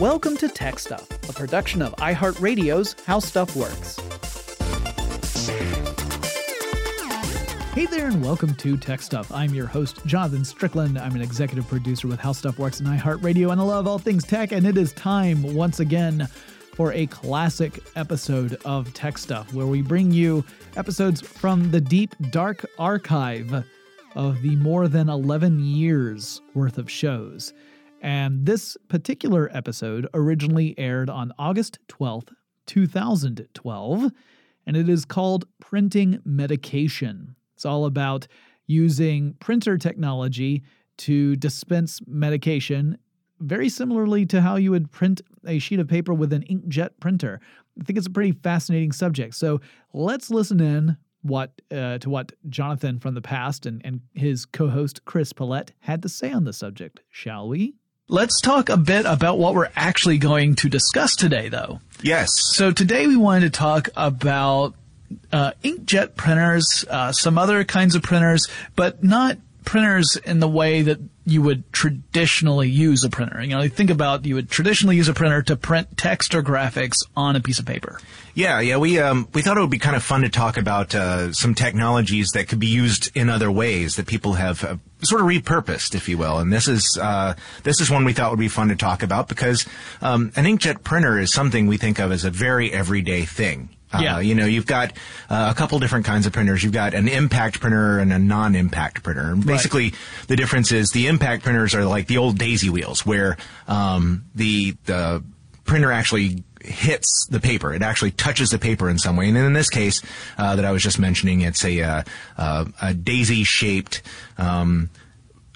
Welcome to Tech Stuff, a production of iHeartRadio's How Stuff Works. Hey there, and welcome to Tech Stuff. I'm your host, Jonathan Strickland. I'm an executive producer with How Stuff Works and iHeartRadio, and I love all things tech. And it is time once again for a classic episode of Tech Stuff, where we bring you episodes from the deep, dark archive of the more than 11 years worth of shows. And this particular episode originally aired on August 12th, 2012, and it is called Printing Medication. It's all about using printer technology to dispense medication very similarly to how you would print a sheet of paper with an inkjet printer. I think it's a pretty fascinating subject. So let's listen in what uh, to what Jonathan from the past and, and his co-host Chris Pollette had to say on the subject, shall we? Let's talk a bit about what we're actually going to discuss today, though. Yes. So today we wanted to talk about uh, inkjet printers, uh, some other kinds of printers, but not printers in the way that you would traditionally use a printer. You know, you think about you would traditionally use a printer to print text or graphics on a piece of paper. Yeah, yeah. We um, we thought it would be kind of fun to talk about uh, some technologies that could be used in other ways that people have uh, sort of repurposed, if you will. And this is uh, this is one we thought would be fun to talk about because um, an inkjet printer is something we think of as a very everyday thing. Uh, Yeah. you know, you've got uh, a couple different kinds of printers. You've got an impact printer and a non-impact printer. And basically, the difference is the impact printers are like the old daisy wheels, where um, the the printer actually hits the paper. It actually touches the paper in some way. And in this case uh, that I was just mentioning, it's a uh, uh, a daisy-shaped. Um,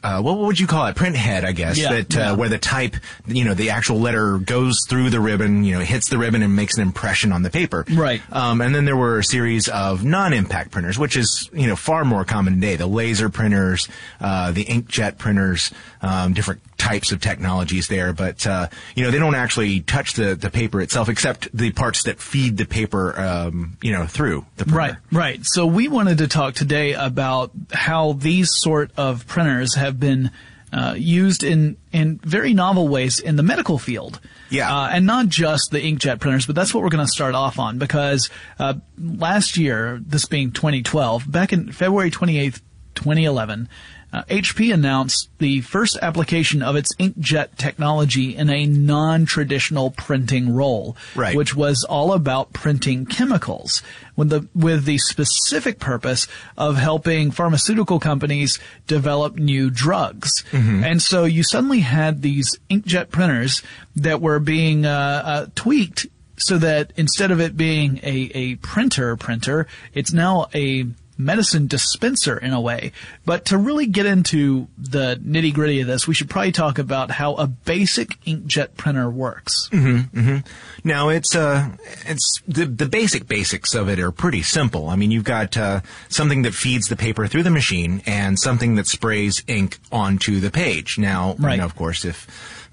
uh, what would you call it? Print head, I guess. Yeah, that uh, yeah. where the type, you know, the actual letter goes through the ribbon, you know, hits the ribbon and makes an impression on the paper. Right. Um, and then there were a series of non-impact printers, which is, you know, far more common today. The laser printers, uh, the inkjet printers, um, different types of technologies there. But, uh, you know, they don't actually touch the, the paper itself except the parts that feed the paper, um, you know, through the printer. Right, right. So we wanted to talk today about how these sort of printers have been uh, used in in very novel ways in the medical field. Yeah. uh, and not just the inkjet printers, but that's what we're going to start off on because uh, last year, this being 2012, back in February 28th, 2011. Uh, HP announced the first application of its inkjet technology in a non-traditional printing role, Right. which was all about printing chemicals with the with the specific purpose of helping pharmaceutical companies develop new drugs. And so you suddenly had these inkjet printers that were being uh, uh, tweaked so that instead of it being a, a printer printer, it's now a medicine dispenser in a way. But to really get into the nitty gritty of this, we should probably talk about how a basic inkjet printer works. Now it's uh it's the the basic basics of it are pretty simple. I mean, you've got uh, something that feeds the paper through the machine and something that sprays ink onto the page. Now, Right. you know, of course, if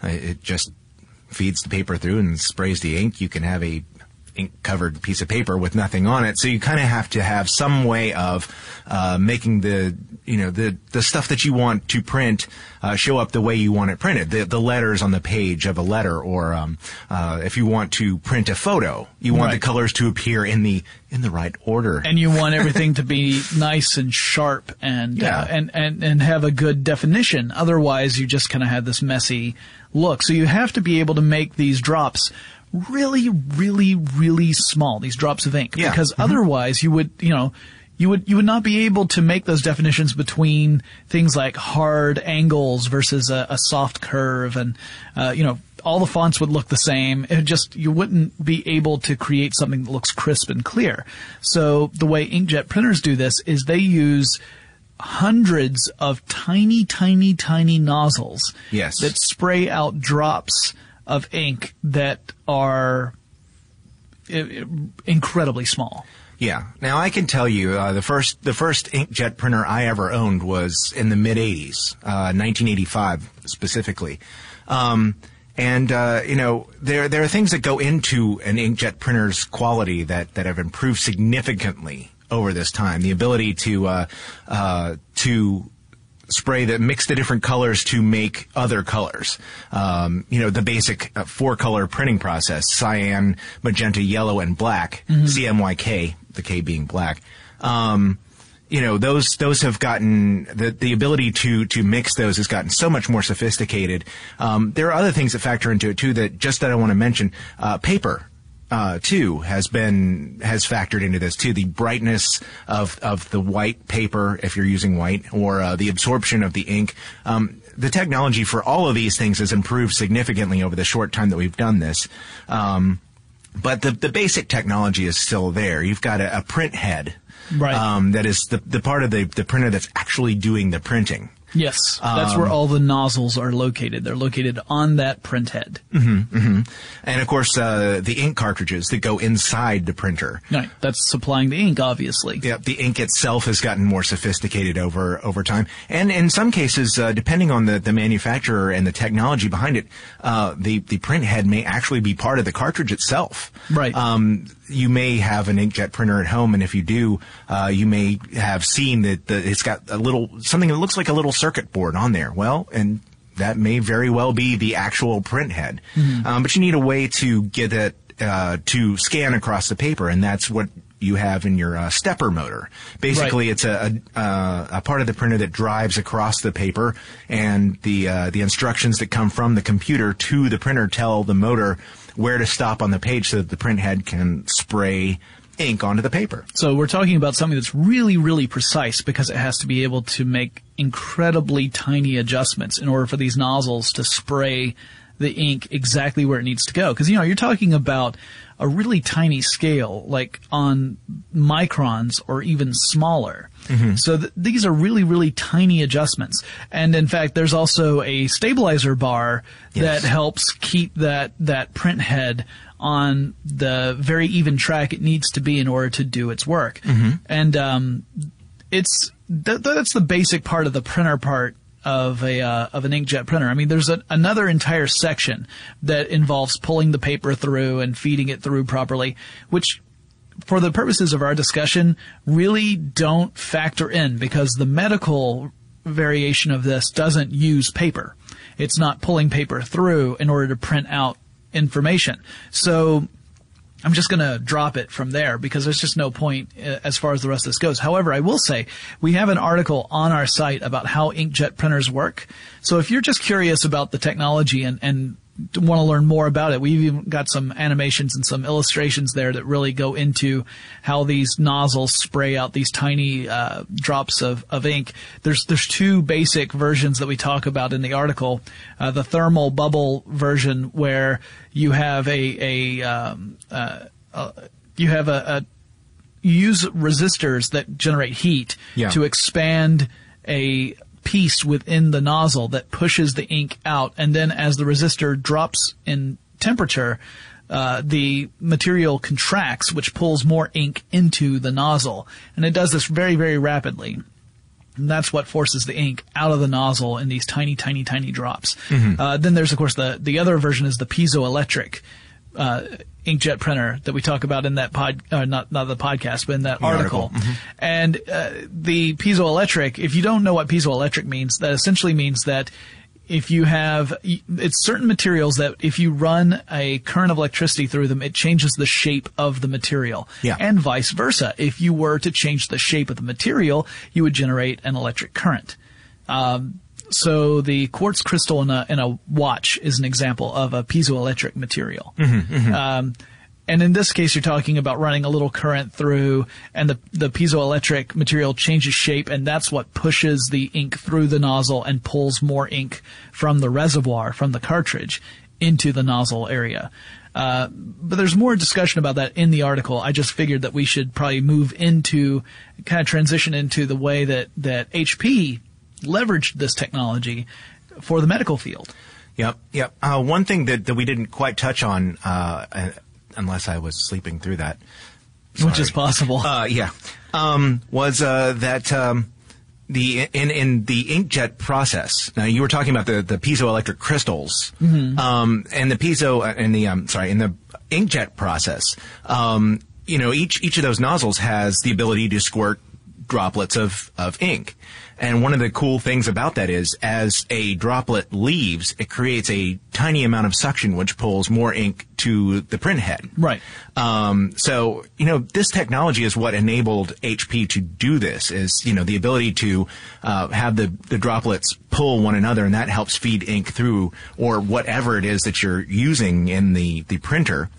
uh, it just feeds the paper through and sprays the ink, you can have a ink covered piece of paper with nothing on it. So you kind of have to have some way of uh, making the you know the the stuff that you want to print uh, show up the way you want it printed. The the letters on the page of a letter, or um, uh, if you want to print a photo, you want Right. the colors to appear in the in the right order. and you want everything to be nice and sharp and Yeah. uh, and and and have a good definition. Otherwise, you just kind of have this messy look. So you have to be able to make these drops really, really, really small. These drops of ink, Yeah. because otherwise you would, you know. You would you would not be able to make those definitions between things like hard angles versus a, a soft curve, and uh, you know all the fonts would look the same. It just you wouldn't be able to create something that looks crisp and clear. So the way inkjet printers do this is they use hundreds of tiny, tiny, tiny nozzles Yes. that spray out drops of ink that are incredibly small. Yeah. Now I can tell you uh, the first the first inkjet printer I ever owned was in the mid '80s, uh, 1985 specifically. Um, and uh, you know there there are things that go into an inkjet printer's quality that that have improved significantly over this time. The ability to uh, uh, to spray that mix the different colors to make other colors. Um, you know, the basic uh, four color printing process: cyan, magenta, yellow, and black. CMYK, the K being black. Um, you know those those have gotten the the ability to to mix those has gotten so much more sophisticated. Um, there are other things that factor into it too that just that I want to mention. Uh, paper. Uh, too has been has factored into this too. The brightness of of the white paper, if you're using white, or uh, the absorption of the ink. Um, the technology for all of these things has improved significantly over the short time that we've done this. Um, but the the basic technology is still there. You've got a, a print head Right. um, that is the, the part of the, the printer that's actually doing the printing. Yes, that's where all the nozzles are located. They're located on that print head. And of course, uh, the ink cartridges that go inside the printer. Right. That's supplying the ink, obviously. Yeah, the ink itself has gotten more sophisticated over over time, and in some cases, uh, depending on the, the manufacturer and the technology behind it, uh, the the print head may actually be part of the cartridge itself. Right. Um, you may have an inkjet printer at home, and if you do, uh, you may have seen that the, it's got a little something that looks like a little circuit board on there. Well, and that may very well be the actual print head, um, but you need a way to get it uh, to scan across the paper, and that's what you have in your uh, stepper motor. Basically, Right. it's a, a, uh, a part of the printer that drives across the paper, and the uh, the instructions that come from the computer to the printer tell the motor where to stop on the page so that the print head can spray ink onto the paper. So we're talking about something that's really, really precise because it has to be able to make incredibly tiny adjustments in order for these nozzles to spray the ink exactly where it needs to go. Because, you know, you're talking about a really tiny scale, like on microns or even smaller. So th- these are really, really tiny adjustments. And in fact, there's also a stabilizer bar Yes. that helps keep that, that print head on the very even track it needs to be in order to do its work. And, um, it's, th- that's the basic part of the printer part of a, uh, of an inkjet printer. I mean, there's a, another entire section that involves pulling the paper through and feeding it through properly, which for the purposes of our discussion, really don't factor in because the medical variation of this doesn't use paper. It's not pulling paper through in order to print out information. So I'm just going to drop it from there because there's just no point uh, as far as the rest of this goes. However, I will say we have an article on our site about how inkjet printers work. So if you're just curious about the technology and, and want to learn more about it, we've even got some animations and some illustrations there that really go into how these nozzles spray out these tiny uh, drops of, of ink. There's there's two basic versions that we talk about in the article. Uh, the thermal bubble version where you have a a um, uh, uh, you have a, a you use resistors that generate heat Yeah. to expand a piece within the nozzle that pushes the ink out, and then as the resistor drops in temperature, uh, the material contracts, which pulls more ink into the nozzle, and it does this very, very rapidly. And that's what forces the ink out of the nozzle in these tiny, tiny, tiny drops. Uh, then there's, of course, the, the other version is the piezoelectric uh, inkjet printer that we talk about in that pod, uh, not not the podcast, but in that article. article. And uh, the piezoelectric, if you don't know what piezoelectric means, that essentially means that if you have it's certain materials that if you run a current of electricity through them, it changes the shape of the material. Yeah. And vice versa. If you were to change the shape of the material, you would generate an electric current. Um, so the quartz crystal in a, in a watch is an example of a piezoelectric material. Um, and in this case, you're talking about running a little current through, and the the piezoelectric material changes shape, and that's what pushes the ink through the nozzle and pulls more ink from the reservoir, from the cartridge, into the nozzle area. Uh, but there's more discussion about that in the article. I just figured that we should probably move into, kind of transition into the way that that HP leveraged this technology for the medical field. Yep, yep. Uh, one thing that, that we didn't quite touch on, uh, uh, unless I was sleeping through that, Which is possible. uh, yeah, um, was uh, that um, the in in the inkjet process. Now you were talking about the the piezoelectric crystals, um, and the piezo uh, and the um, sorry in the inkjet process. Um, you know, each each of those nozzles has the ability to squirt droplets of of ink. And one of the cool things about that is as a droplet leaves, it creates a tiny amount of suction which pulls more ink to the print head. Right. Um, so, you know, this technology is what enabled HP to do this is, you know, the ability to, uh, have the, the droplets pull one another and that helps feed ink through or whatever it is that you're using in the, the printer.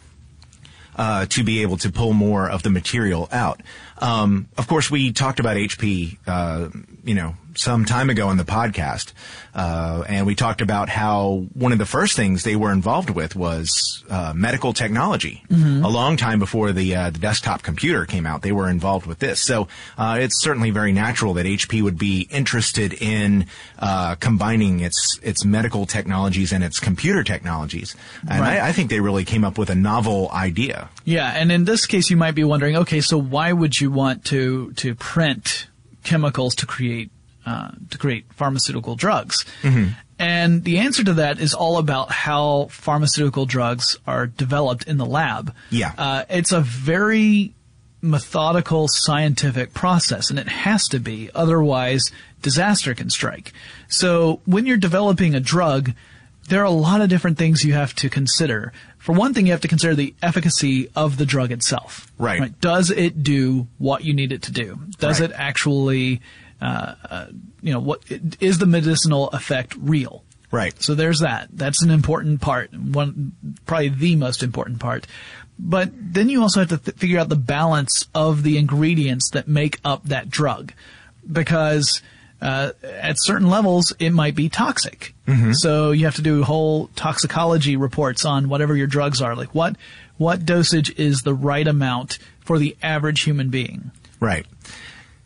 Uh, to be able to pull more of the material out. Um, of course, we talked about HP, uh, you know, some time ago on the podcast, uh, and we talked about how one of the first things they were involved with was uh, medical technology. Mm-hmm. A long time before the uh, the desktop computer came out, they were involved with this. So uh, it's certainly very natural that HP would be interested in uh, combining its its medical technologies and its computer technologies. And right. I, I think they really came up with a novel idea. Yeah, and in this case, you might be wondering, okay, so why would you want to to print chemicals to create uh, to create pharmaceutical drugs. Mm-hmm. And the answer to that is all about how pharmaceutical drugs are developed in the lab. Yeah. Uh, it's a very methodical scientific process and it has to be otherwise disaster can strike so when you're developing a drug there are a lot of different things you have to consider for one thing you have to consider the efficacy of the drug itself right, right? does it do what you need it to do does right. it actually uh, uh, you know, what is the medicinal effect real? Right. So there's that. That's an important part. One, probably the most important part. But then you also have to th- figure out the balance of the ingredients that make up that drug, because uh, at certain levels it might be toxic. Mm-hmm. So you have to do whole toxicology reports on whatever your drugs are. Like what what dosage is the right amount for the average human being? Right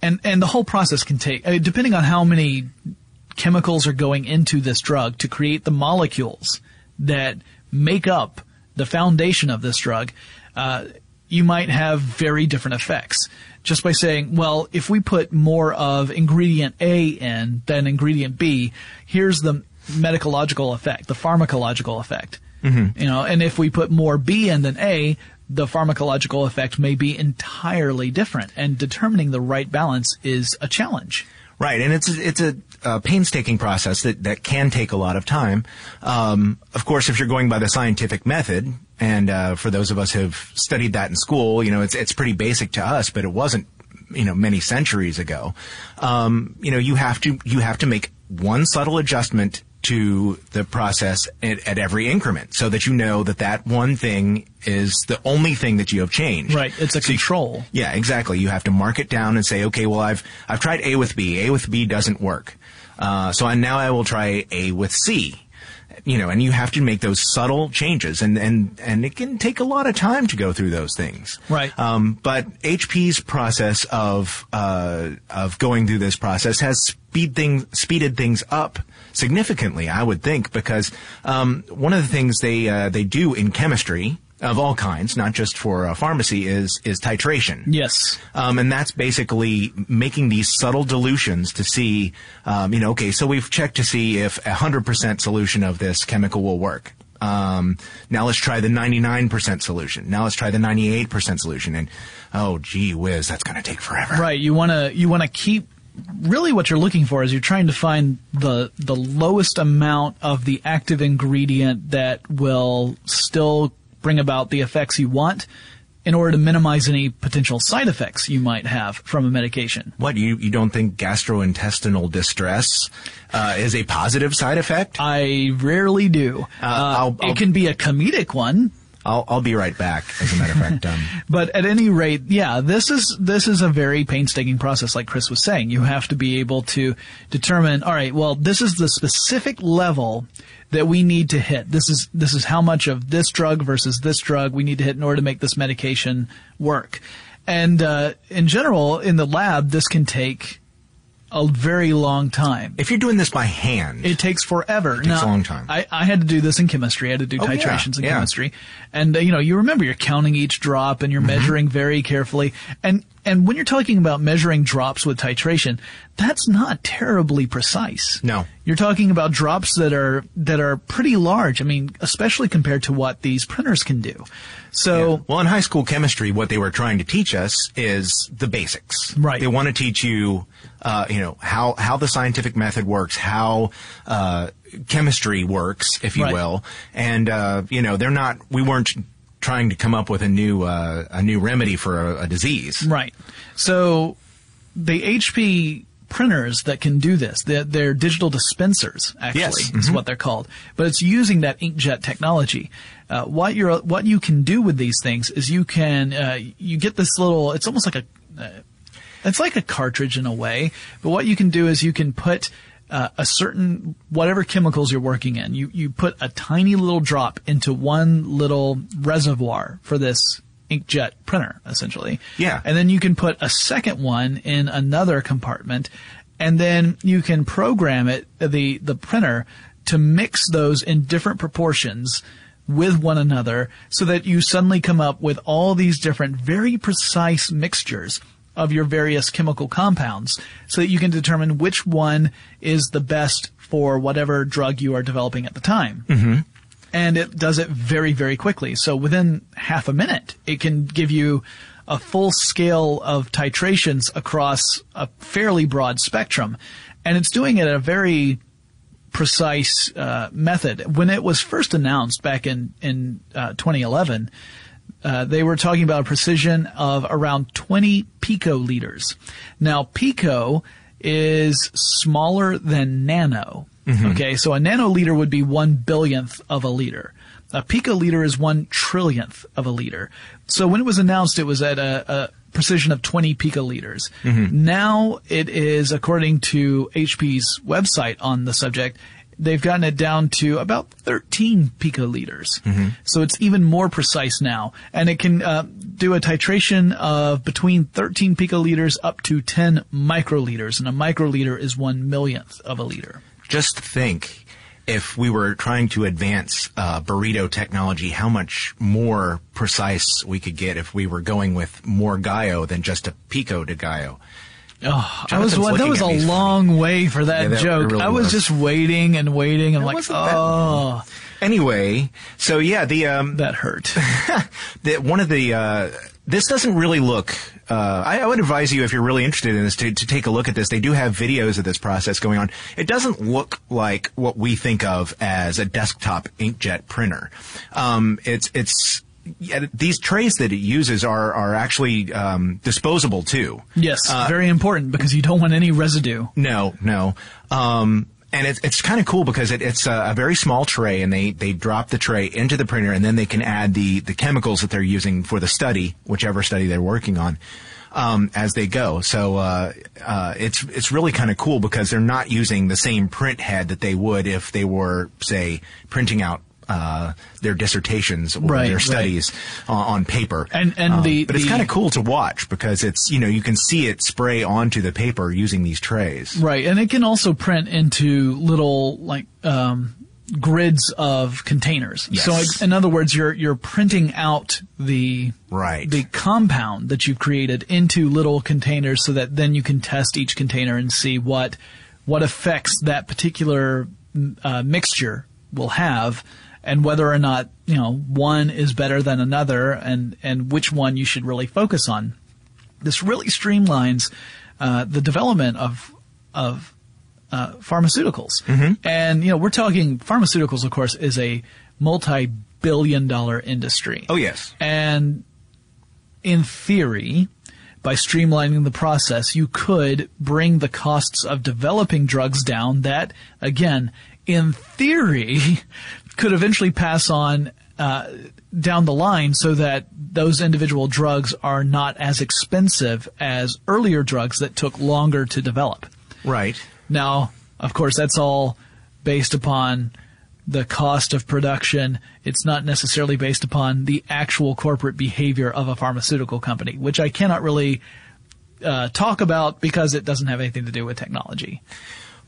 and and the whole process can take, uh, depending on how many chemicals are going into this drug to create the molecules that make up the foundation of this drug. Uh, you might have very different effects just by saying, well, if we put more of ingredient A in than ingredient B, here's the medicological effect, the pharmacological effect. Mm-hmm. You know, and if we put more B in than A, the pharmacological effect may be entirely different, and determining the right balance is a challenge. Right, and it's it's a, a, painstaking process that, that can take a lot of time. Um, of course, if you're going by the scientific method, and uh, for those of us who've studied that in school, you know, it's it's pretty basic to us, but it wasn't, you know, many centuries ago. Um, you know, you have to you have to make one subtle adjustment to the process at, at, every increment so that you know that that one thing is the only thing that you have changed. Right. It's a so control. You, yeah, exactly. You have to mark it down and say, okay, well, I've, I've tried A with B. A with B doesn't work. Uh, so I, now I will try A with C. You know, and you have to make those subtle changes, and and and it can take a lot of time to go through those things. Right. Um, but HP's process of uh, of going through this process has speed things speeded things up significantly, I would think, because um, one of the things they uh, they do in chemistry of all kinds, not just for uh, pharmacy, is is titration. Yes, um, and that's basically making these subtle dilutions to see, um, you know, okay, so we've checked to see if a hundred percent solution of this chemical will work. Um, now let's try the 99% solution. Now let's try the 98% solution. And oh, gee whiz, that's going to take forever. Right. You want to you want to keep really what you're looking for is you're trying to find the the lowest amount of the active ingredient that will still bring about the effects you want in order to minimize any potential side effects you might have from a medication. What you you don't think gastrointestinal distress uh, is a positive side effect? I rarely do. Uh, I'll, I'll, it can be a comedic one. I'll, I'll be right back. As a matter of fact, um. but at any rate, yeah, this is this is a very painstaking process. Like Chris was saying, you have to be able to determine. All right, well, this is the specific level that we need to hit. This is this is how much of this drug versus this drug we need to hit in order to make this medication work. And uh, in general, in the lab, this can take a very long time. If you're doing this by hand, it takes forever. It takes now, a long time. I, I had to do this in chemistry. I had to do oh, titrations yeah, in yeah. chemistry, and uh, you know, you remember you're counting each drop and you're mm-hmm. measuring very carefully, and and when you're talking about measuring drops with titration, that's not terribly precise. No. You're talking about drops that are that are pretty large. I mean, especially compared to what these printers can do. So, yeah. well, in high school chemistry, what they were trying to teach us is the basics. Right. They want to teach you, uh, you know, how how the scientific method works, how uh, chemistry works, if you right. will, and uh, you know, they're not. We weren't trying to come up with a new uh, a new remedy for a, a disease. Right. So the HP printers that can do this. They're, they're digital dispensers, actually, yes. is mm-hmm. what they're called. But it's using that inkjet technology. Uh, what you're, what you can do with these things is you can, uh, you get this little, it's almost like a, uh, it's like a cartridge in a way. But what you can do is you can put uh, a certain whatever chemicals you're working in. You you put a tiny little drop into one little reservoir for this inkjet printer, essentially. Yeah. And then you can put a second one in another compartment, and then you can program it the the printer to mix those in different proportions with one another so that you suddenly come up with all these different very precise mixtures of your various chemical compounds so that you can determine which one is the best for whatever drug you are developing at the time. Mm-hmm. And it does it very, very quickly. So within half a minute, it can give you a full scale of titrations across a fairly broad spectrum. And it's doing it at a very precise uh, method. When it was first announced back in, in uh, 2011, uh, they were talking about a precision of around 20 picoliters. Now, pico is smaller than nano. Mm-hmm. Okay, so a nanoliter would be one billionth of a liter. A picoliter is one trillionth of a liter. So when it was announced, it was at a, a precision of 20 picoliters. Mm-hmm. Now it is, according to HP's website on the subject, they've gotten it down to about 13 picoliters. Mm-hmm. So it's even more precise now. And it can uh, do a titration of between 13 picoliters up to 10 microliters. And a microliter is one millionth of a liter. Just think if we were trying to advance uh, burrito technology, how much more precise we could get if we were going with more Gallo than just a pico de Gallo. Oh, I was that was a long funny. way for that, yeah, that joke. Really I was, was, just waiting and waiting. I'm like, oh. Anyway, so yeah, the um, that hurt. the, one of the uh, this doesn't really look. Uh, I, I, would advise you if you're really interested in this to, to take a look at this. They do have videos of this process going on. It doesn't look like what we think of as a desktop inkjet printer. Um, it's it's yeah, these trays that it uses are are actually um, disposable too. Yes, uh, very important because you don't want any residue. No, no. Um, and it's it's kind of cool because it, it's a, a, very small tray, and they they drop the tray into the printer, and then they can add the the chemicals that they're using for the study, whichever study they're working on. Um, as they go. So uh, uh, it's it's really kind of cool because they're not using the same print head that they would if they were, say, printing out uh, their dissertations or right, their studies right. on, on, paper. And and um, the but it's kind of cool to watch because it's you know you can see it spray onto the paper using these trays. Right, and it can also print into little like. Um, grids of containers. Yes. So in other words, you're you're printing out the right the compound that you've created into little containers so that then you can test each container and see what what effects that particular uh, mixture will have and whether or not you know one is better than another, and and which one you should really focus on. This really streamlines uh, the development of of uh, pharmaceuticals, mm-hmm. and you know we're talking pharmaceuticals. Of course, is a multi-billion dollar industry. Oh yes, and in theory, by streamlining the process, you could bring the costs of developing drugs down that, again, in theory, could eventually pass on uh, down the line so that those individual drugs are not as expensive as earlier drugs that took longer to develop. Right. Now, of course, that's all based upon the cost of production. It's not necessarily based upon the actual corporate behavior of a pharmaceutical company, which I cannot really uh, talk about because it doesn't have anything to do with technology.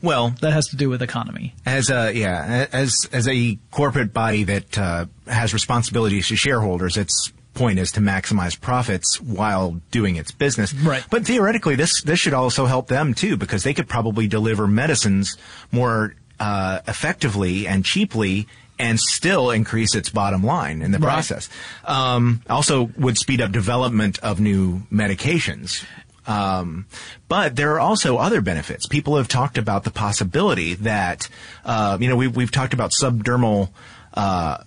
Well, that has to do with economy. As a yeah, as as a corporate body that uh, has responsibilities to shareholders, it's point is to maximize profits while doing its business. Right. But theoretically, this this should also help them too because they could probably deliver medicines more uh, effectively and cheaply and still increase its bottom line in the Right. process. Um, also, would speed up development of new medications. Um, but there are also other benefits. People have talked about the possibility that, uh, you know, we've, we've talked about subdermal, uh,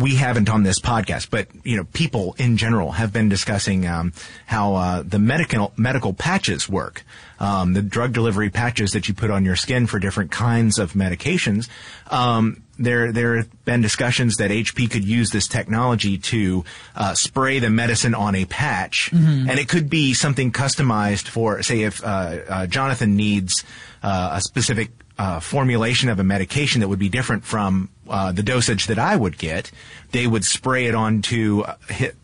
we haven't on this podcast, but you know, people in general have been discussing um, how uh, the medical medical patches work. Um, the drug delivery patches that you put on your skin for different kinds of medications. Um, there, there have been discussions that HP could use this technology to uh, spray the medicine on a patch, and it could be something customized for, say, if uh, uh, Jonathan needs uh, a specific uh, formulation of a medication that would be different from uh, the dosage that I would get, they would spray it onto uh,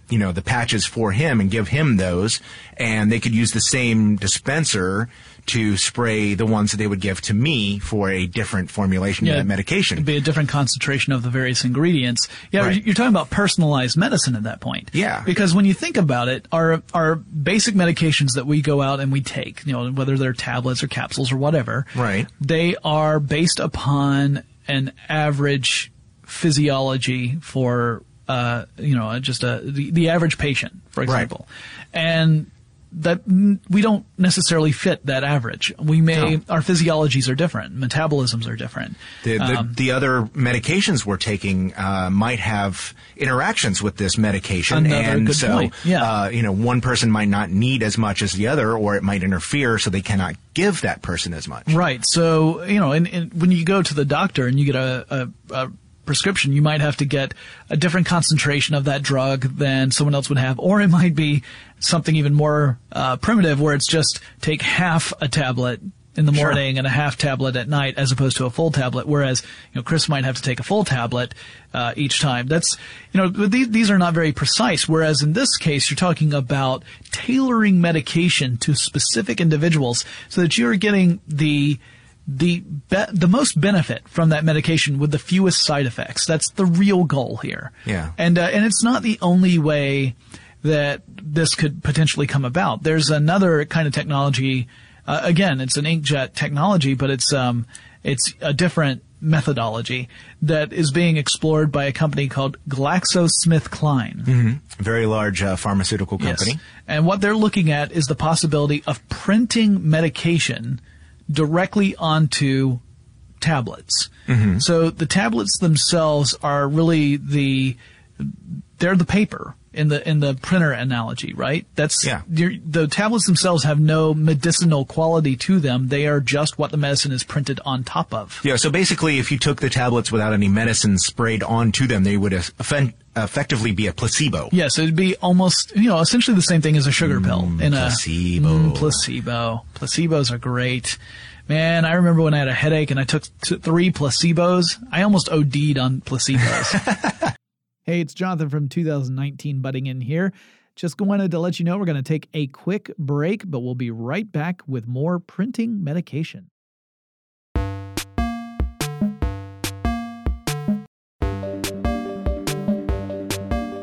you know, the patches for him and give him those, and they could use the same dispenser to spray the ones that they would give to me for a different formulation of that medication. It'd be a different concentration of the various ingredients. Yeah, Right. you're talking about personalized medicine at that point. Yeah. Because when you think about it, our our basic medications that we go out and we take, you know, whether they're tablets or capsules or whatever, Right. They are based upon an average physiology for uh, you know, just a the, the average patient, for Right. example. And that we don't necessarily fit that average. We may No. our physiologies are different, metabolisms are different. The, the, Um, the other medications we're taking uh, might have interactions with this medication, and so point. Yeah. uh, you know one person might not need as much as the other, or it might interfere, so they cannot give that person as much. Right. So, you know, and, and when you go to the doctor and you get a, a, a prescription, you might have to get a different concentration of that drug than someone else would have, or it might be something even more uh, primitive where it's just take half a tablet in the Sure. morning and a half tablet at night as opposed to a full tablet. Whereas you know Chris might have to take a full tablet uh, each time. That's you know but these, these are not very precise. Whereas in this case you're talking about tailoring medication to specific individuals so that you're getting the the be- the most benefit from that medication with the fewest side effects. That's the real goal here. Yeah. And uh, and it's not the only way that this could potentially come about. There's another kind of technology. Uh, again, it's an inkjet technology, but it's um it's a different methodology that is being explored by a company called GlaxoSmithKline. Very large uh, pharmaceutical company. Yes. And what they're looking at is the possibility of printing medication directly onto tablets. Mm-hmm. So the tablets themselves are really the they're the paper in the in the printer analogy, right? That's Yeah. the tablets themselves have no medicinal quality to them. They are just what the medicine is printed on top of. Yeah, so basically, if you took the tablets without any medicine sprayed onto them, they would eff- effectively be a placebo. Yes, it'd be almost, you know, essentially the same thing as a sugar pill. In placebo. A, mm, placebo. Placebos are great. Man, I remember when I had a headache and I took t- three placebos. I almost OD'd on placebos. hey, it's Jonathan from 2019 butting in here. Just wanted to let you know we're going to take a quick break, but we'll be right back with more printing medication.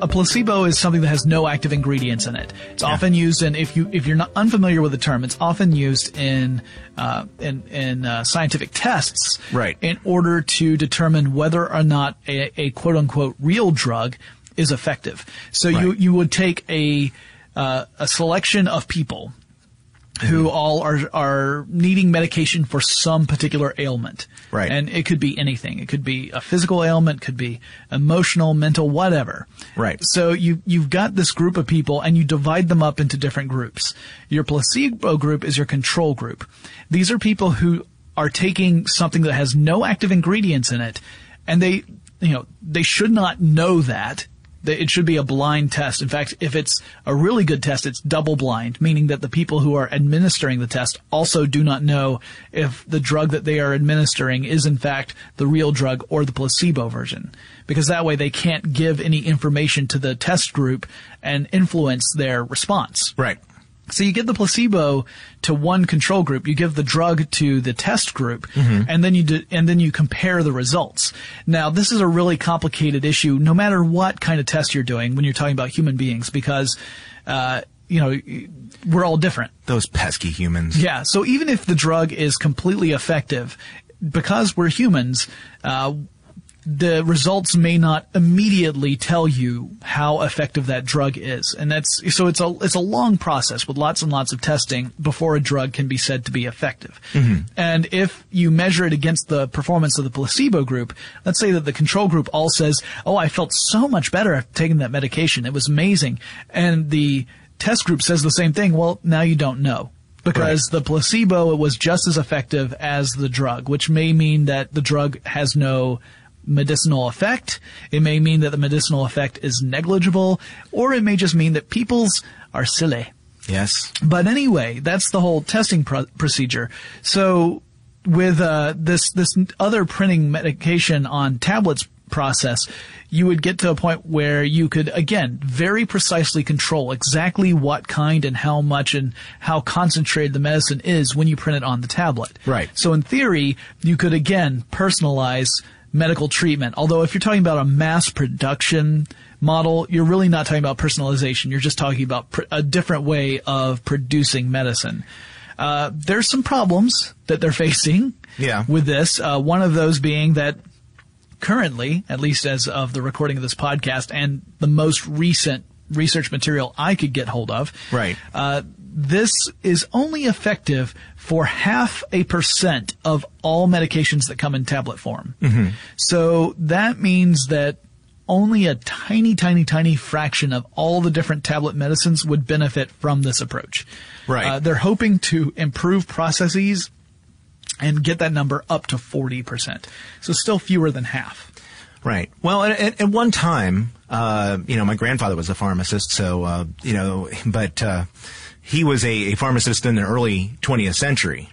A placebo is something that has no active ingredients in it. It's often used in if you if you're not unfamiliar with the term, it's often used in uh, in in uh, scientific tests, Right. In order to determine whether or not a, a quote unquote real drug is effective. So you you would take a uh, a selection of people who all are are needing medication for some particular ailment. Right. And it could be anything. It could be a physical ailment, could be emotional, mental, whatever. Right. So you you've got this group of people and you divide them up into different groups. Your placebo group is your control group. These are people who are taking something that has no active ingredients in it and they you know, they should not know. That It should be a blind test. In fact, if it's a really good test, it's double blind, meaning that the people who are administering the test also do not know if the drug that they are administering is in fact the real drug or the placebo version. Because that way they can't give any information to the test group and influence their response. Right. So you give the placebo to one control group, you give the drug to the test group, and then you do, and then you compare the results. Now, this is a really complicated issue, no matter what kind of test you're doing when you're talking about human beings, because uh, you know we're all different. Those pesky humans. Yeah. So even if the drug is completely effective, because we're humans, uh, the results may not immediately tell you how effective that drug is, and that's so it's a it's a long process with lots and lots of testing before a drug can be said to be effective. Mm-hmm. And if you measure it against the performance of the placebo group, let's say that the control group all says, "Oh, I felt so much better after taking that medication; it was amazing," and the test group says the same thing. Well, now you don't know. Because the placebo was just as effective as the drug, which may mean that the drug has no medicinal effect. It may mean that the medicinal effect is negligible, or it may just mean that people's are silly. Yes. But anyway, that's the whole testing pro- procedure. So with uh, this this other printing medication on tablets process, you would get to a point where you could again very precisely control exactly what kind and how much and how concentrated the medicine is when you print it on the tablet. Right. So in theory, you could again personalize medical treatment. Although if you're talking about a mass production model, you're really not talking about personalization. You're just talking about pr- a different way of producing medicine. Uh, there's some problems that they're facing Yeah. with this. Uh, one of those being that currently, at least as of the recording of this podcast and the most recent research material I could get hold of, Right. uh, this is only effective for half a percent of all medications that come in tablet form. So that means that only a tiny, tiny, tiny fraction of all the different tablet medicines would benefit from this approach. Right. Uh, they're hoping to improve processes and get that number up to 40%. So still fewer than half. Right. Well, at, at, at one time, uh, you know, my grandfather was a pharmacist, so, uh, you know, but, uh, he was a, a pharmacist in the early 20th century.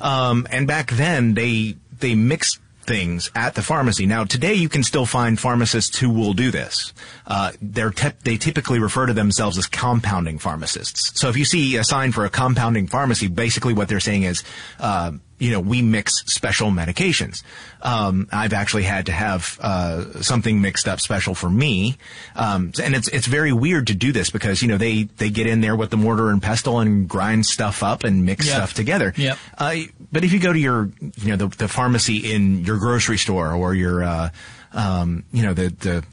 Um, and back then they, they mixed things at the pharmacy. Now today you can still find pharmacists who will do this. Uh, they're te- they typically refer to themselves as compounding pharmacists. So if you see a sign for a compounding pharmacy, basically what they're saying is, uh, you know, we mix special medications. Um, I've actually had to have uh, something mixed up special for me, um, and it's it's very weird to do this because you know they they get in there with the mortar and pestle and grind stuff up and mix Yep. stuff together. Yep. Uh, but if you go to your, you know, the, the pharmacy in your grocery store or your, uh, um, you know, the, the,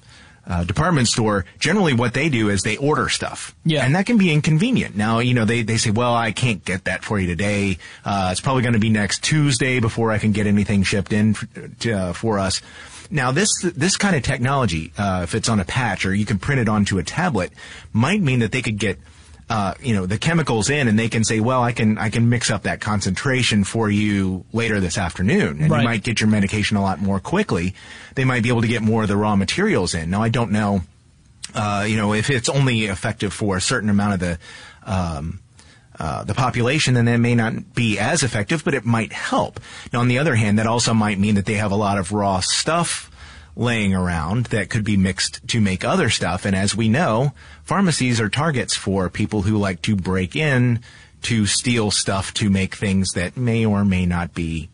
uh, department store, generally what they do is they order stuff. Yeah. And that can be inconvenient. Now, you know, they, they say, well, I can't get that for you today. Uh, it's probably going to be next Tuesday before I can get anything shipped in uh, for us. Now, this this kind of technology, uh, if it's on a patch or you can print it onto a tablet, might mean that they could get uh, you know, the chemicals in and they can say, well, I can, I can mix up that concentration for you later this afternoon. And Right. you might get your medication a lot more quickly. They might be able to get more of the raw materials in. Now, I don't know, uh, you know, if it's only effective for a certain amount of the, um, uh, the population, then that may not be as effective, but it might help. Now, on the other hand, that also might mean that they have a lot of raw stuff laying around that could be mixed to make other stuff. And as we know, pharmacies are targets for people who like to break in to steal stuff to make things that may or may not be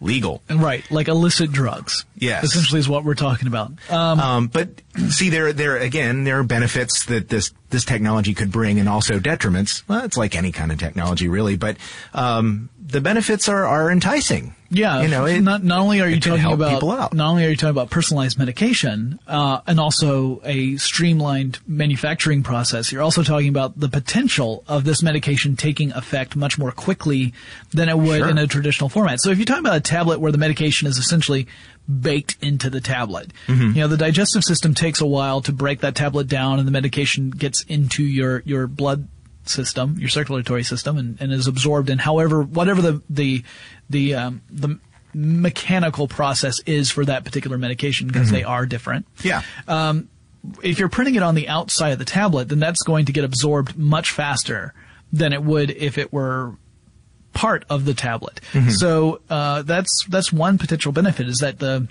legal. And right, like illicit drugs. Yes. Essentially is what we're talking about. Um, Um, but see, there, there again, there are benefits that this this technology could bring, and also detriments. Well, it's like any kind of technology, really. But um, the benefits are are enticing. Yeah, you know, it, not not only are you talking about not only are you talking about personalized medication uh, and also a streamlined manufacturing process, you're also talking about the potential of this medication taking effect much more quickly than it would Sure. in a traditional format. So if you're talking about a tablet where the medication is essentially baked into the tablet, Mm-hmm. you know the digestive system takes a while to break that tablet down, and the medication gets into your your blood system, your circulatory system, and, and is absorbed in however whatever the the the um, the mechanical process is for that particular medication because they are different. yeah, If you're printing it on the outside of the tablet, then that's going to get absorbed much faster than it would if it were part of the tablet. So uh, that's that's one potential benefit is that the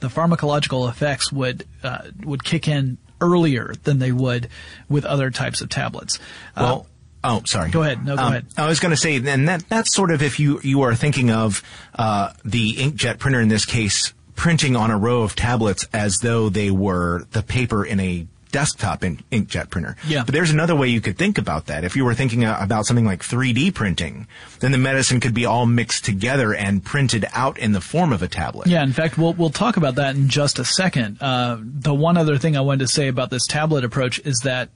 the pharmacological effects would uh, would kick in earlier than they would with other types of tablets. Uh, Well, Oh, sorry. Go ahead. No, go Um, ahead. I was going to say, and that that's sort of if you you are thinking of uh, the inkjet printer in this case printing on a row of tablets as though they were the paper in a desktop in, inkjet printer. Yeah. But there's another way you could think about that. If you were thinking uh, about something like 3D printing, then the medicine could be all mixed together and printed out in the form of a tablet. Yeah, in fact, we'll we'll talk about that in just a second. Uh, the one other thing I wanted to say about this tablet approach is that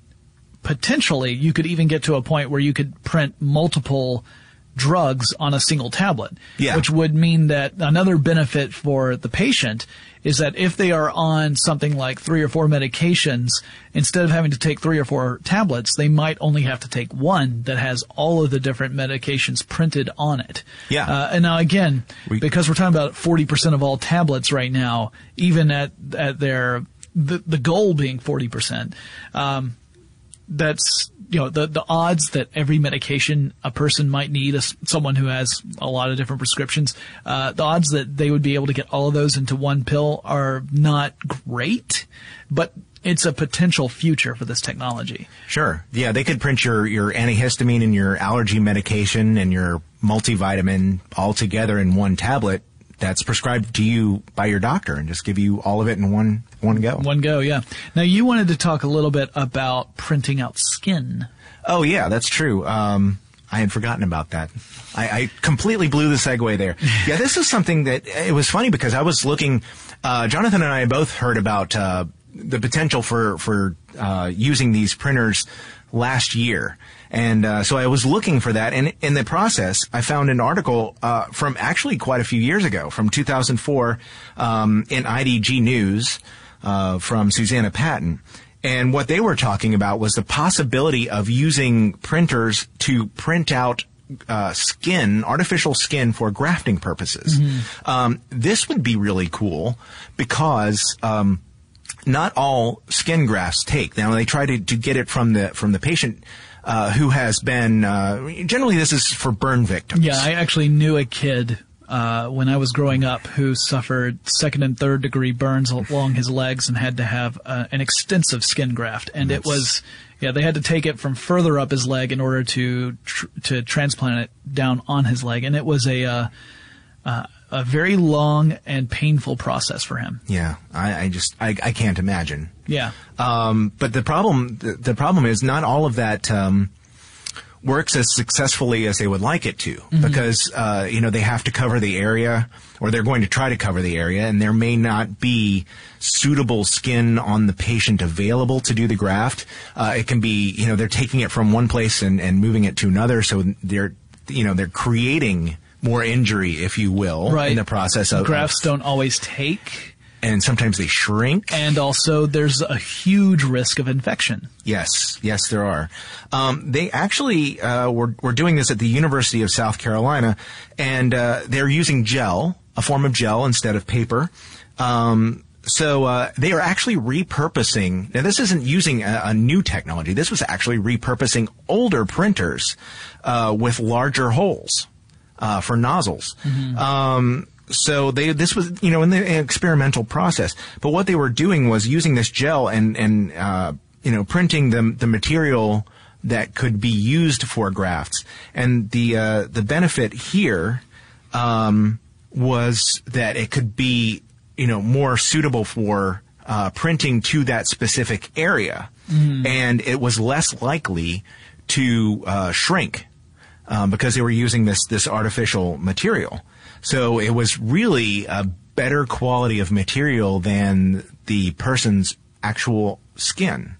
potentially you could even get to a point where you could print multiple drugs on a single tablet. Yeah. Which would mean that another benefit for the patient is that if they are on something like three or four medications, instead of having to take three or four tablets, they might only have to take one that has all of the different medications printed on it. Yeah. Uh, and now again, We- because we're talking about 40% of all tablets right now, even at, at their, the, the goal being 40%, um, that's you know the the odds that every medication a person might need, as someone who has a lot of different prescriptions, uh, the odds that they would be able to get all of those into one pill are not great, but it's a potential future for this technology. Sure. Yeah, they could print your, your antihistamine and your allergy medication and your multivitamin all together in one tablet that's prescribed to you by your doctor and just give you all of it in one one go. One go, yeah. Now you wanted to talk a little bit about printing out skin. Oh yeah, that's true. Um, I had forgotten about that. I, I completely blew the segue there. Yeah, this is something that it was funny because I was looking. Uh, Jonathan and I both heard about uh, the potential for for uh, using these printers last year, and uh, so I was looking for that. And in the process, I found an article uh, from actually quite a few years ago, from 2004, um, in IDG News uh, from Susanna Patton. And what they were talking about was the possibility of using printers to print out uh, skin, artificial skin for grafting purposes. Um, this would be really cool because um, not all skin grafts take. Now they try to, to get it from the from the patient uh, who has been. Uh, generally, this is for burn victims. Yeah, I actually knew a kid uh, when I was growing up who suffered second and third degree burns along his legs and had to have uh, an extensive skin graft. And it was, yeah, they had to take it from further up his leg in order to tr- to transplant it down on his leg, and it was a uh, uh, a very long and painful process for him. Yeah, I, I just I, I can't imagine. Yeah. Um, but the problem, the, the problem is not all of that um, works as successfully as they would like it to, because uh, you know they have to cover the area, or they're going to try to cover the area, and there may not be suitable skin on the patient available to do the graft. Uh, it can be, you know, they're taking it from one place and, and moving it to another, so they're, you know, they're creating more injury, if you will, Right. in the process of Grafts don't always take. and sometimes they shrink. And also, there's a huge risk of infection. Yes, yes, there are. Um, they actually uh, were were doing this at the University of South Carolina, and uh, they're using gel, a form of gel instead of paper. Um, so uh, they are actually repurposing. Now, this isn't using a, a new technology. This was actually repurposing older printers uh, with larger holes uh, for nozzles. Um, so they this was you know in the experimental process, but what they were doing was using this gel and and uh, you know printing the the material that could be used for grafts. And the uh, the benefit here um, was that it could be you know more suitable for uh, printing to that specific area, and it was less likely to uh, shrink um, because they were using this this artificial material. So it was really a better quality of material than the person's actual skin.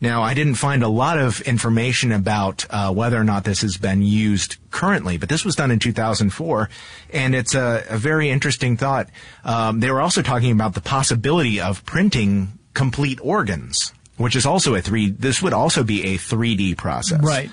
Now, I didn't find a lot of information about uh, whether or not this has been used currently, but this was done in 2004, and it's a, a very interesting thought. Um, they were also talking about the possibility of printing complete organs, which is also a three. This would also be a 3D process Right.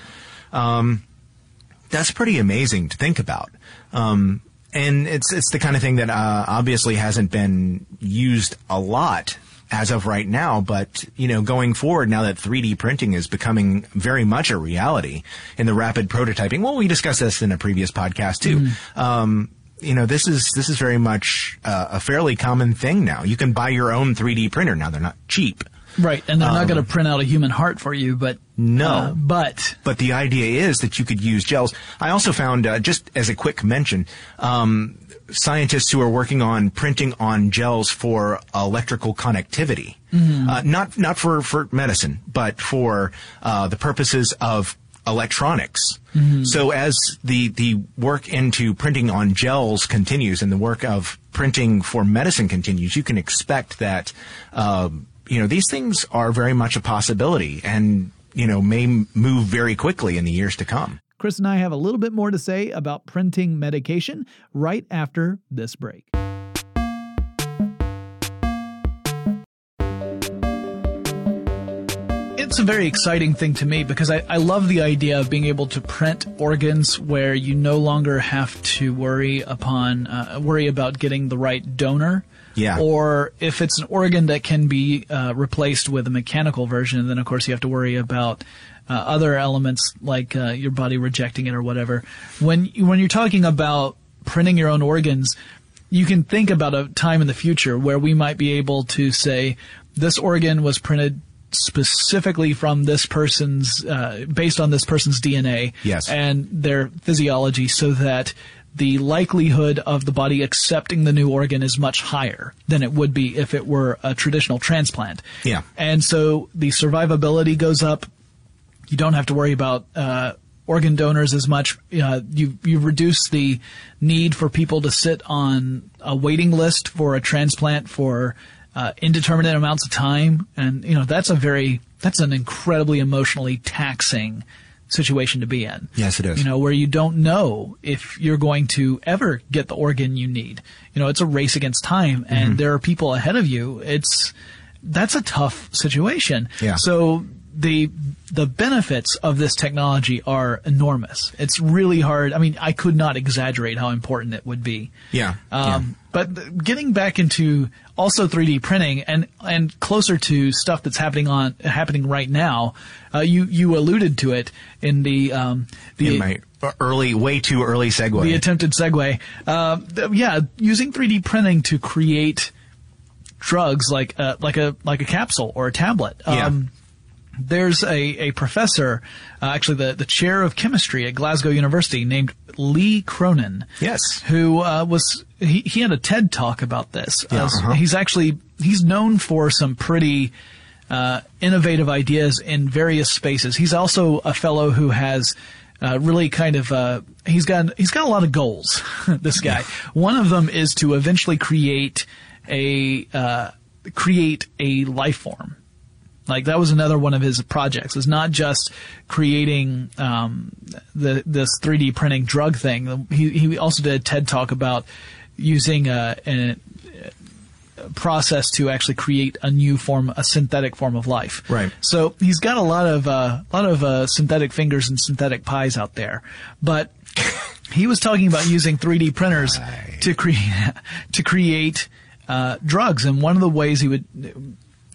That's pretty amazing to think about. Um, and it's it's the kind of thing that uh, obviously hasn't been used a lot as of right now. But you know, going forward, now that 3D printing is becoming very much a reality in the rapid prototyping. Well, we discussed this in a previous podcast too. Um, you know, this is this is very much uh, a fairly common thing now. You can buy your own 3D printer now. They're not cheap. Right, and they're um, not going to print out a human heart for you, but no, uh, but but the idea is that you could use gels. I also found, uh, just as a quick mention, um, scientists who are working on printing on gels for electrical connectivity, mm-hmm. uh, not not for for medicine, but for uh, the purposes of electronics. Mm-hmm. So as the the work into printing on gels continues and the work of printing for medicine continues, you can expect that uh, you know these things are very much a possibility and you know may move very quickly in the years to come. Chris and I have a little bit more to say about printing medication right after this break. it's a very exciting thing to me because I, I love the idea of being able to print organs where you no longer have to worry upon uh, worry about getting the right donor. Yeah. Or if it's an organ that can be uh, replaced with a mechanical version, then of course you have to worry about uh, other elements like uh, your body rejecting it or whatever. When when you're talking about printing your own organs, you can think about a time in the future where we might be able to say this organ was printed specifically from this person's, uh, based on this person's DNA yes. and their physiology so that the likelihood of the body accepting the new organ is much higher than it would be if it were a traditional transplant. Yeah. And so the survivability goes up. You don't have to worry about, uh, organ donors as much. Uh, you you reduce the need for people to sit on a waiting list for a transplant for uh, indeterminate amounts of time, and you know that's a very that's an incredibly emotionally taxing situation to be in. Yes, it is. You know, where you don't know if you're going to ever get the organ you need. You know, it's a race against time, and mm-hmm. there are people ahead of you. It's that's a tough situation. Yeah. So the the benefits of this technology are enormous. It's really hard. I mean, I could not exaggerate how important it would be. Yeah. Um, yeah. But getting back into also 3D printing and and closer to stuff that's happening on happening right now, uh, you you alluded to it in the um, the in my early way too early segue. The attempted segue. Uh, yeah, using 3D printing to create drugs like uh, like a like a capsule or a tablet. Um, yeah there's a, a professor, uh, actually the, the chair of chemistry at Glasgow University named Lee Cronin. Yes. Who uh, was, he, he had a TED talk about this. Yeah, uh-huh. He's actually, he's known for some pretty uh, innovative ideas in various spaces. He's also a fellow who has uh, really kind of uh, he's got he's got a lot of goals. this guy. One of them is to eventually create a uh, create a life form like that was another one of his projects. Is not just creating um, the this 3D printing drug thing. He he also did a TED talk about using a, a, a process to actually create a new form, a synthetic form of life. Right. So he's got a lot of uh, a lot of uh, synthetic fingers and synthetic pies out there, but he was talking about using 3D printers to create to create uh, drugs, and one of the ways he would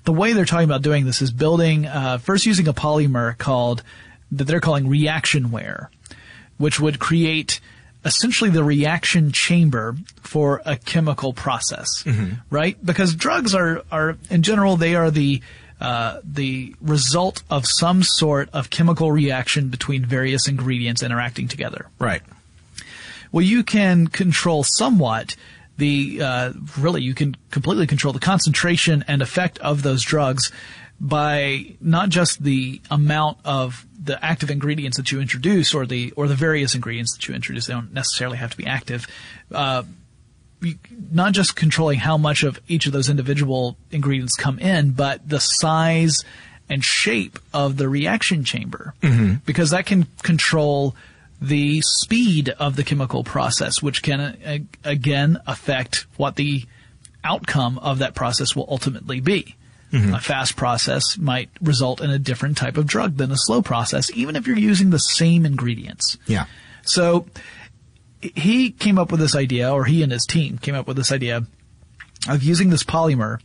the way they're talking about doing this is building uh, first using a polymer called that they're calling reactionware, which would create essentially the reaction chamber for a chemical process, mm-hmm. right? Because drugs are are in general they are the uh, the result of some sort of chemical reaction between various ingredients interacting together. Right. Well, you can control somewhat the uh, really you can completely control the concentration and effect of those drugs by not just the amount of the active ingredients that you introduce or the or the various ingredients that you introduce. They don't necessarily have to be active. Uh, not just controlling how much of each of those individual ingredients come in but the size and shape of the reaction chamber. Mm-hmm. because that can control the speed of the chemical process, which can uh, again affect what the outcome of that process will ultimately be. Mm-hmm. A fast process might result in a different type of drug than a slow process, even if you're using the same ingredients. Yeah. So he came up with this idea, or he and his team came up with this idea of using this polymer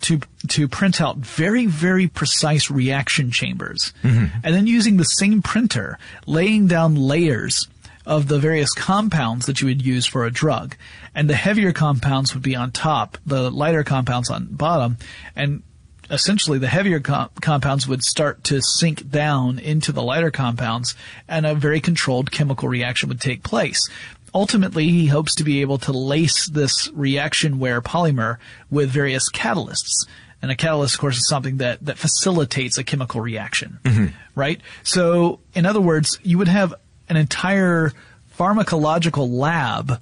to to print out very very precise reaction chambers, mm-hmm. and then using the same printer, laying down layers of the various compounds that you would use for a drug, and the heavier compounds would be on top, the lighter compounds on bottom, and essentially the heavier com- compounds would start to sink down into the lighter compounds and a very controlled chemical reaction would take place. Ultimately, he hopes to be able to lace this reaction ware polymer with various catalysts. And a catalyst, of course, is something that, that facilitates a chemical reaction, mm-hmm. right? So, in other words, you would have an entire pharmacological lab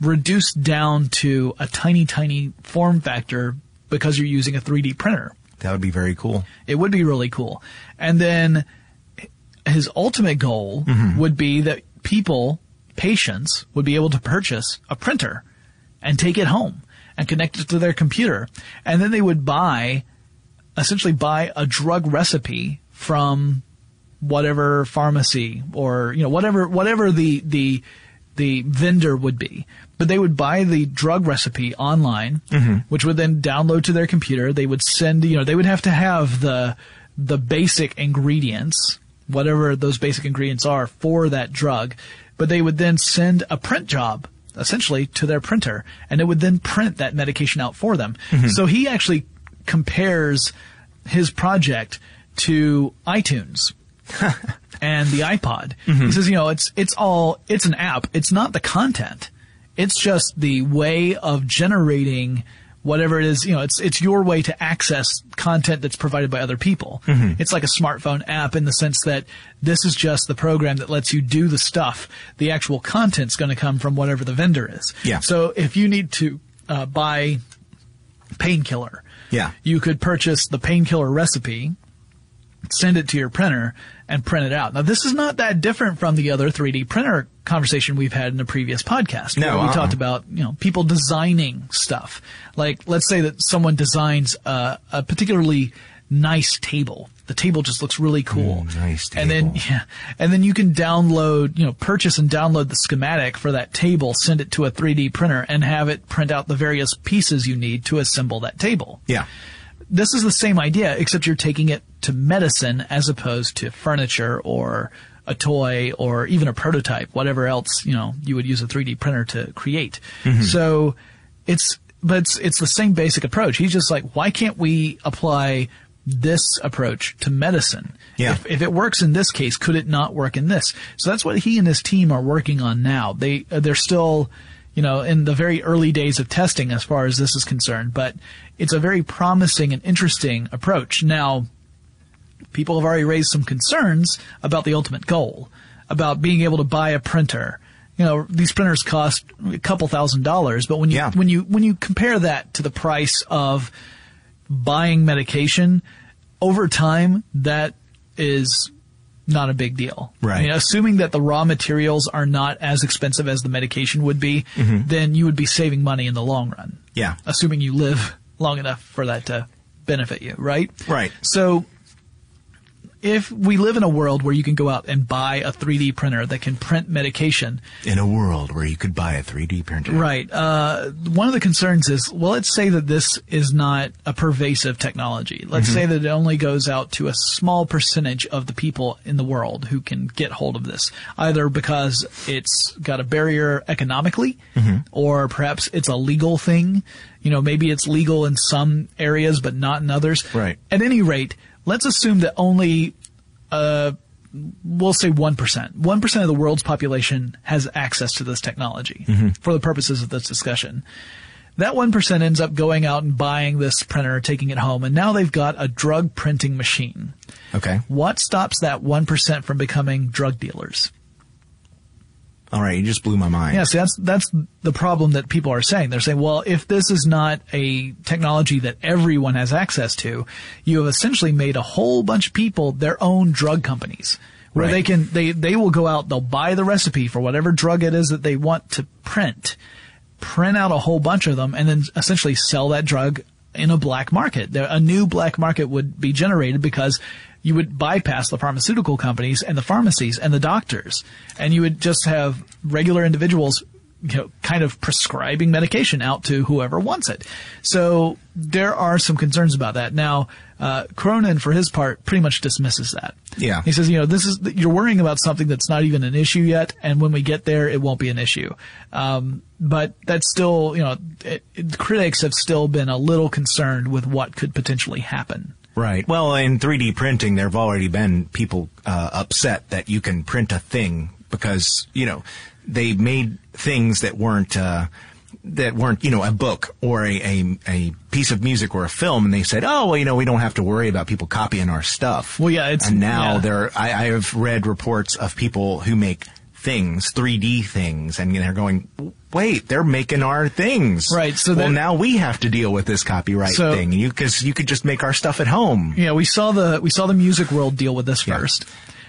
reduced down to a tiny, tiny form factor because you're using a 3D printer. That would be very cool. It would be really cool. And then his ultimate goal mm-hmm. would be that people, patients, would be able to purchase a printer and take it home and connect it to their computer. And then they would buy, essentially buy a drug recipe from whatever pharmacy or, you know, whatever, whatever the, the, the vendor would be. But they would buy the drug recipe online, mm-hmm. which would then download to their computer. They would send, you know, they would have to have the, the basic ingredients, whatever those basic ingredients are for that drug. But they would then send a print job essentially to their printer and it would then print that medication out for them. Mm-hmm. So he actually compares his project to iTunes and the iPod. Mm-hmm. He says, you know, it's it's all it's an app. It's not the content. It's just the way of generating whatever it is, you know, it's it's your way to access content that's provided by other people. It's like a smartphone app in the sense that this is just the program that lets you do the stuff. The actual content's going to come from whatever the vendor is. Yeah. So if you need to uh, buy painkiller, Yeah. you could purchase the painkiller recipe, send it to your printer, and print it out. Now, this is not that different from the other 3D printer conversation we've had in a previous podcast. No, where we uh-uh. talked about you know people designing stuff. Like, let's say that someone designs a, a particularly nice table. The table just looks really cool. Mm, nice And then yeah, and then you can download, you know, purchase and download the schematic for that table, send it to a 3D printer, and have it print out the various pieces you need to assemble that table Yeah. This is the same idea, except you're taking it to medicine as opposed to furniture or a toy or even a prototype, whatever else, you know, you would use a 3D printer to create. Mm-hmm. So it's, but it's, it's the same basic approach. He's just like, why can't we apply this approach to medicine? Yeah. If, if it works in this case, could it not work in this? So that's what he and his team are working on now. They, they're still, you know, in the very early days of testing as far as this is concerned, but it's a very promising and interesting approach. Now, people have already raised some concerns about the ultimate goal, about being able to buy a printer. You know, these printers cost a couple thousand dollars, but when you Yeah. when you when you compare that to the price of buying medication over time, that is not a big deal. Right. I mean, assuming that the raw materials are not as expensive as the medication would be, mm-hmm. then you would be saving money in the long run. Yeah. Assuming you live long enough for that to benefit you, right? Right. So if we live in a world where you can go out and buy a 3D printer that can print medication, In a world where you could buy a 3D printer. Right. Uh, one of the concerns is, well, let's say that this is not a pervasive technology. Let's say that it only goes out to a small percentage of the people in the world who can get hold of this, either because it's got a barrier economically, or perhaps it's a legal thing. You know, maybe it's legal in some areas but not in others. Right. At any rate, let's assume that only uh, we'll say 1%. 1% of the world's population has access to this technology for the purposes of this discussion. That 1% ends up going out and buying this printer, taking it home, and now they've got a drug printing machine. Okay. What stops that 1% from becoming drug dealers? All right. You just blew my mind. Yeah, see, that's that's the problem that people are saying. They're saying, well, if this is not a technology that everyone has access to, you have essentially made a whole bunch of people their own drug companies, where Right. they can they they will go out, they'll buy the recipe for whatever drug it is that they want to print, print out a whole bunch of them, and then essentially sell that drug in a black market. There, a new black market would be generated because you would bypass the pharmaceutical companies and the pharmacies and the doctors, and you would just have regular individuals you know, kind of prescribing medication out to whoever wants it. So there are some concerns about that. Now, uh, Cronin, for his part, pretty much dismisses that. Yeah. He says, you know, this is, you're worrying about something that's not even an issue yet, and when we get there, it won't be an issue. Um, but that's still, you know, it, it, critics have still been a little concerned with what could potentially happen. Right. Well, in 3D printing, there have already been people uh, upset that you can print a thing because, you know, they made things that weren't uh, that weren't you know a book or a, a, a piece of music or a film, and they said, oh well, you know we don't have to worry about people copying our stuff. Well, yeah, it's and now yeah. there I, I have read reports of people who make things, 3D things, and they're going, wait, they're making our things. Right. So well, now we have to deal with this copyright so, thing, you because you could just make our stuff at home. Yeah, we saw the we saw the music world deal with this first,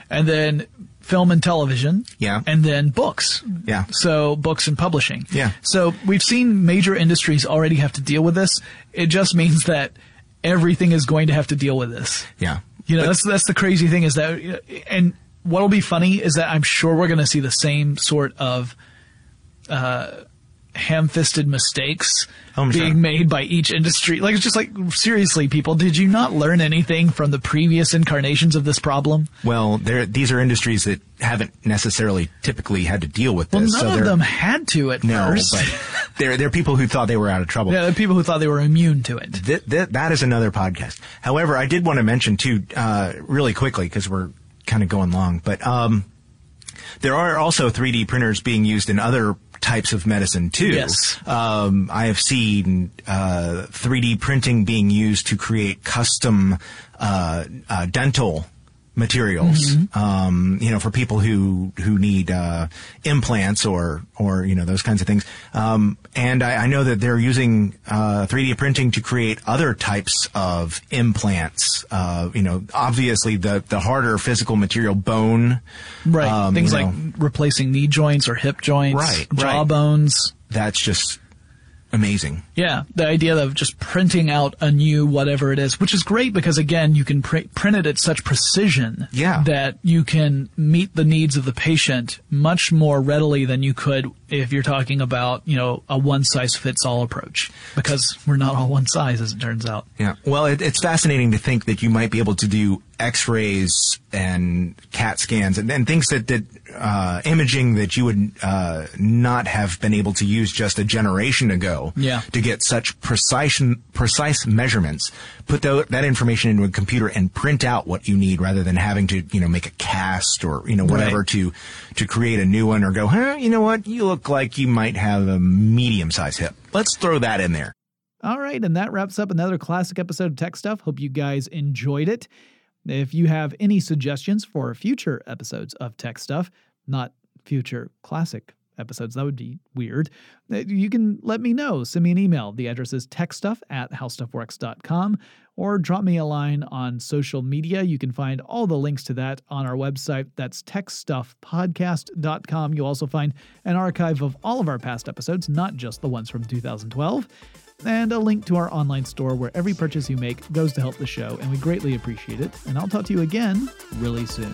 and then film and television. Yeah. And then books. Yeah. So books and publishing. Yeah. So we've seen major industries already have to deal with this. It just means that everything is going to have to deal with this. Yeah. You know, but, that's that's the crazy thing is that and what'll be funny is that I'm sure we're going to see the same sort of uh, ham-fisted mistakes I'm being sure. made by each industry. Like it's just like seriously, people, did you not learn anything from the previous incarnations of this problem? Well, these are industries that haven't necessarily typically had to deal with Well, this. none so of them had to at no, first. but they're they're people who thought they were out of trouble. yeah, the people who thought they were immune to it. Th- th- that is another podcast. However, I did want to mention too, uh, really quickly because we're kind of going long, but um, there are also 3D printers being used in other types of medicine too. Yes. Um, I have seen uh, 3D printing being used to create custom uh, uh, dental materials. Mm-hmm. Um, you know, for people who who need uh, implants or or you know those kinds of things. Um, and I, I know that they're using uh, 3D printing to create other types of implants. Uh, you know, obviously the the harder physical material, bone. Right. um, Things you like know, replacing knee joints or hip joints, Right, jaw right. bones. that's just amazing. Yeah, the idea of just printing out a new whatever it is, which is great because again, you can pr- print it at such precision Yeah. that you can meet the needs of the patient much more readily than you could if you're talking about, you know, a one size fits all approach because we're not all one size as it turns out. Yeah. Well, it, it's fascinating to think that you might be able to do X-rays and CAT scans and, and things that that uh, imaging that you would uh, not have been able to use just a generation ago. Yeah. To get such precise precise measurements, put tho- that information into a computer and print out what you need rather than having to you know make a cast or you know whatever Right. to to create a new one or go, huh? You know what? You look like you might have a medium sized hip. Let's throw that in there. All right, and that wraps up another classic episode of Tech Stuff. Hope you guys enjoyed it. If you have any suggestions for future episodes of Tech Stuff, not future classic episodes, that would be weird, uh, you can let me know. Send me an email. The address is techstuff at howstuffworks.com or drop me a line on social media. You can find all the links to that on our website. That's techstuffpodcast.com. You'll also find an archive of all of our past episodes, not just the ones from 2012 and a link to our online store where every purchase you make goes to help the show, and we greatly appreciate it. And I'll talk to you again really soon.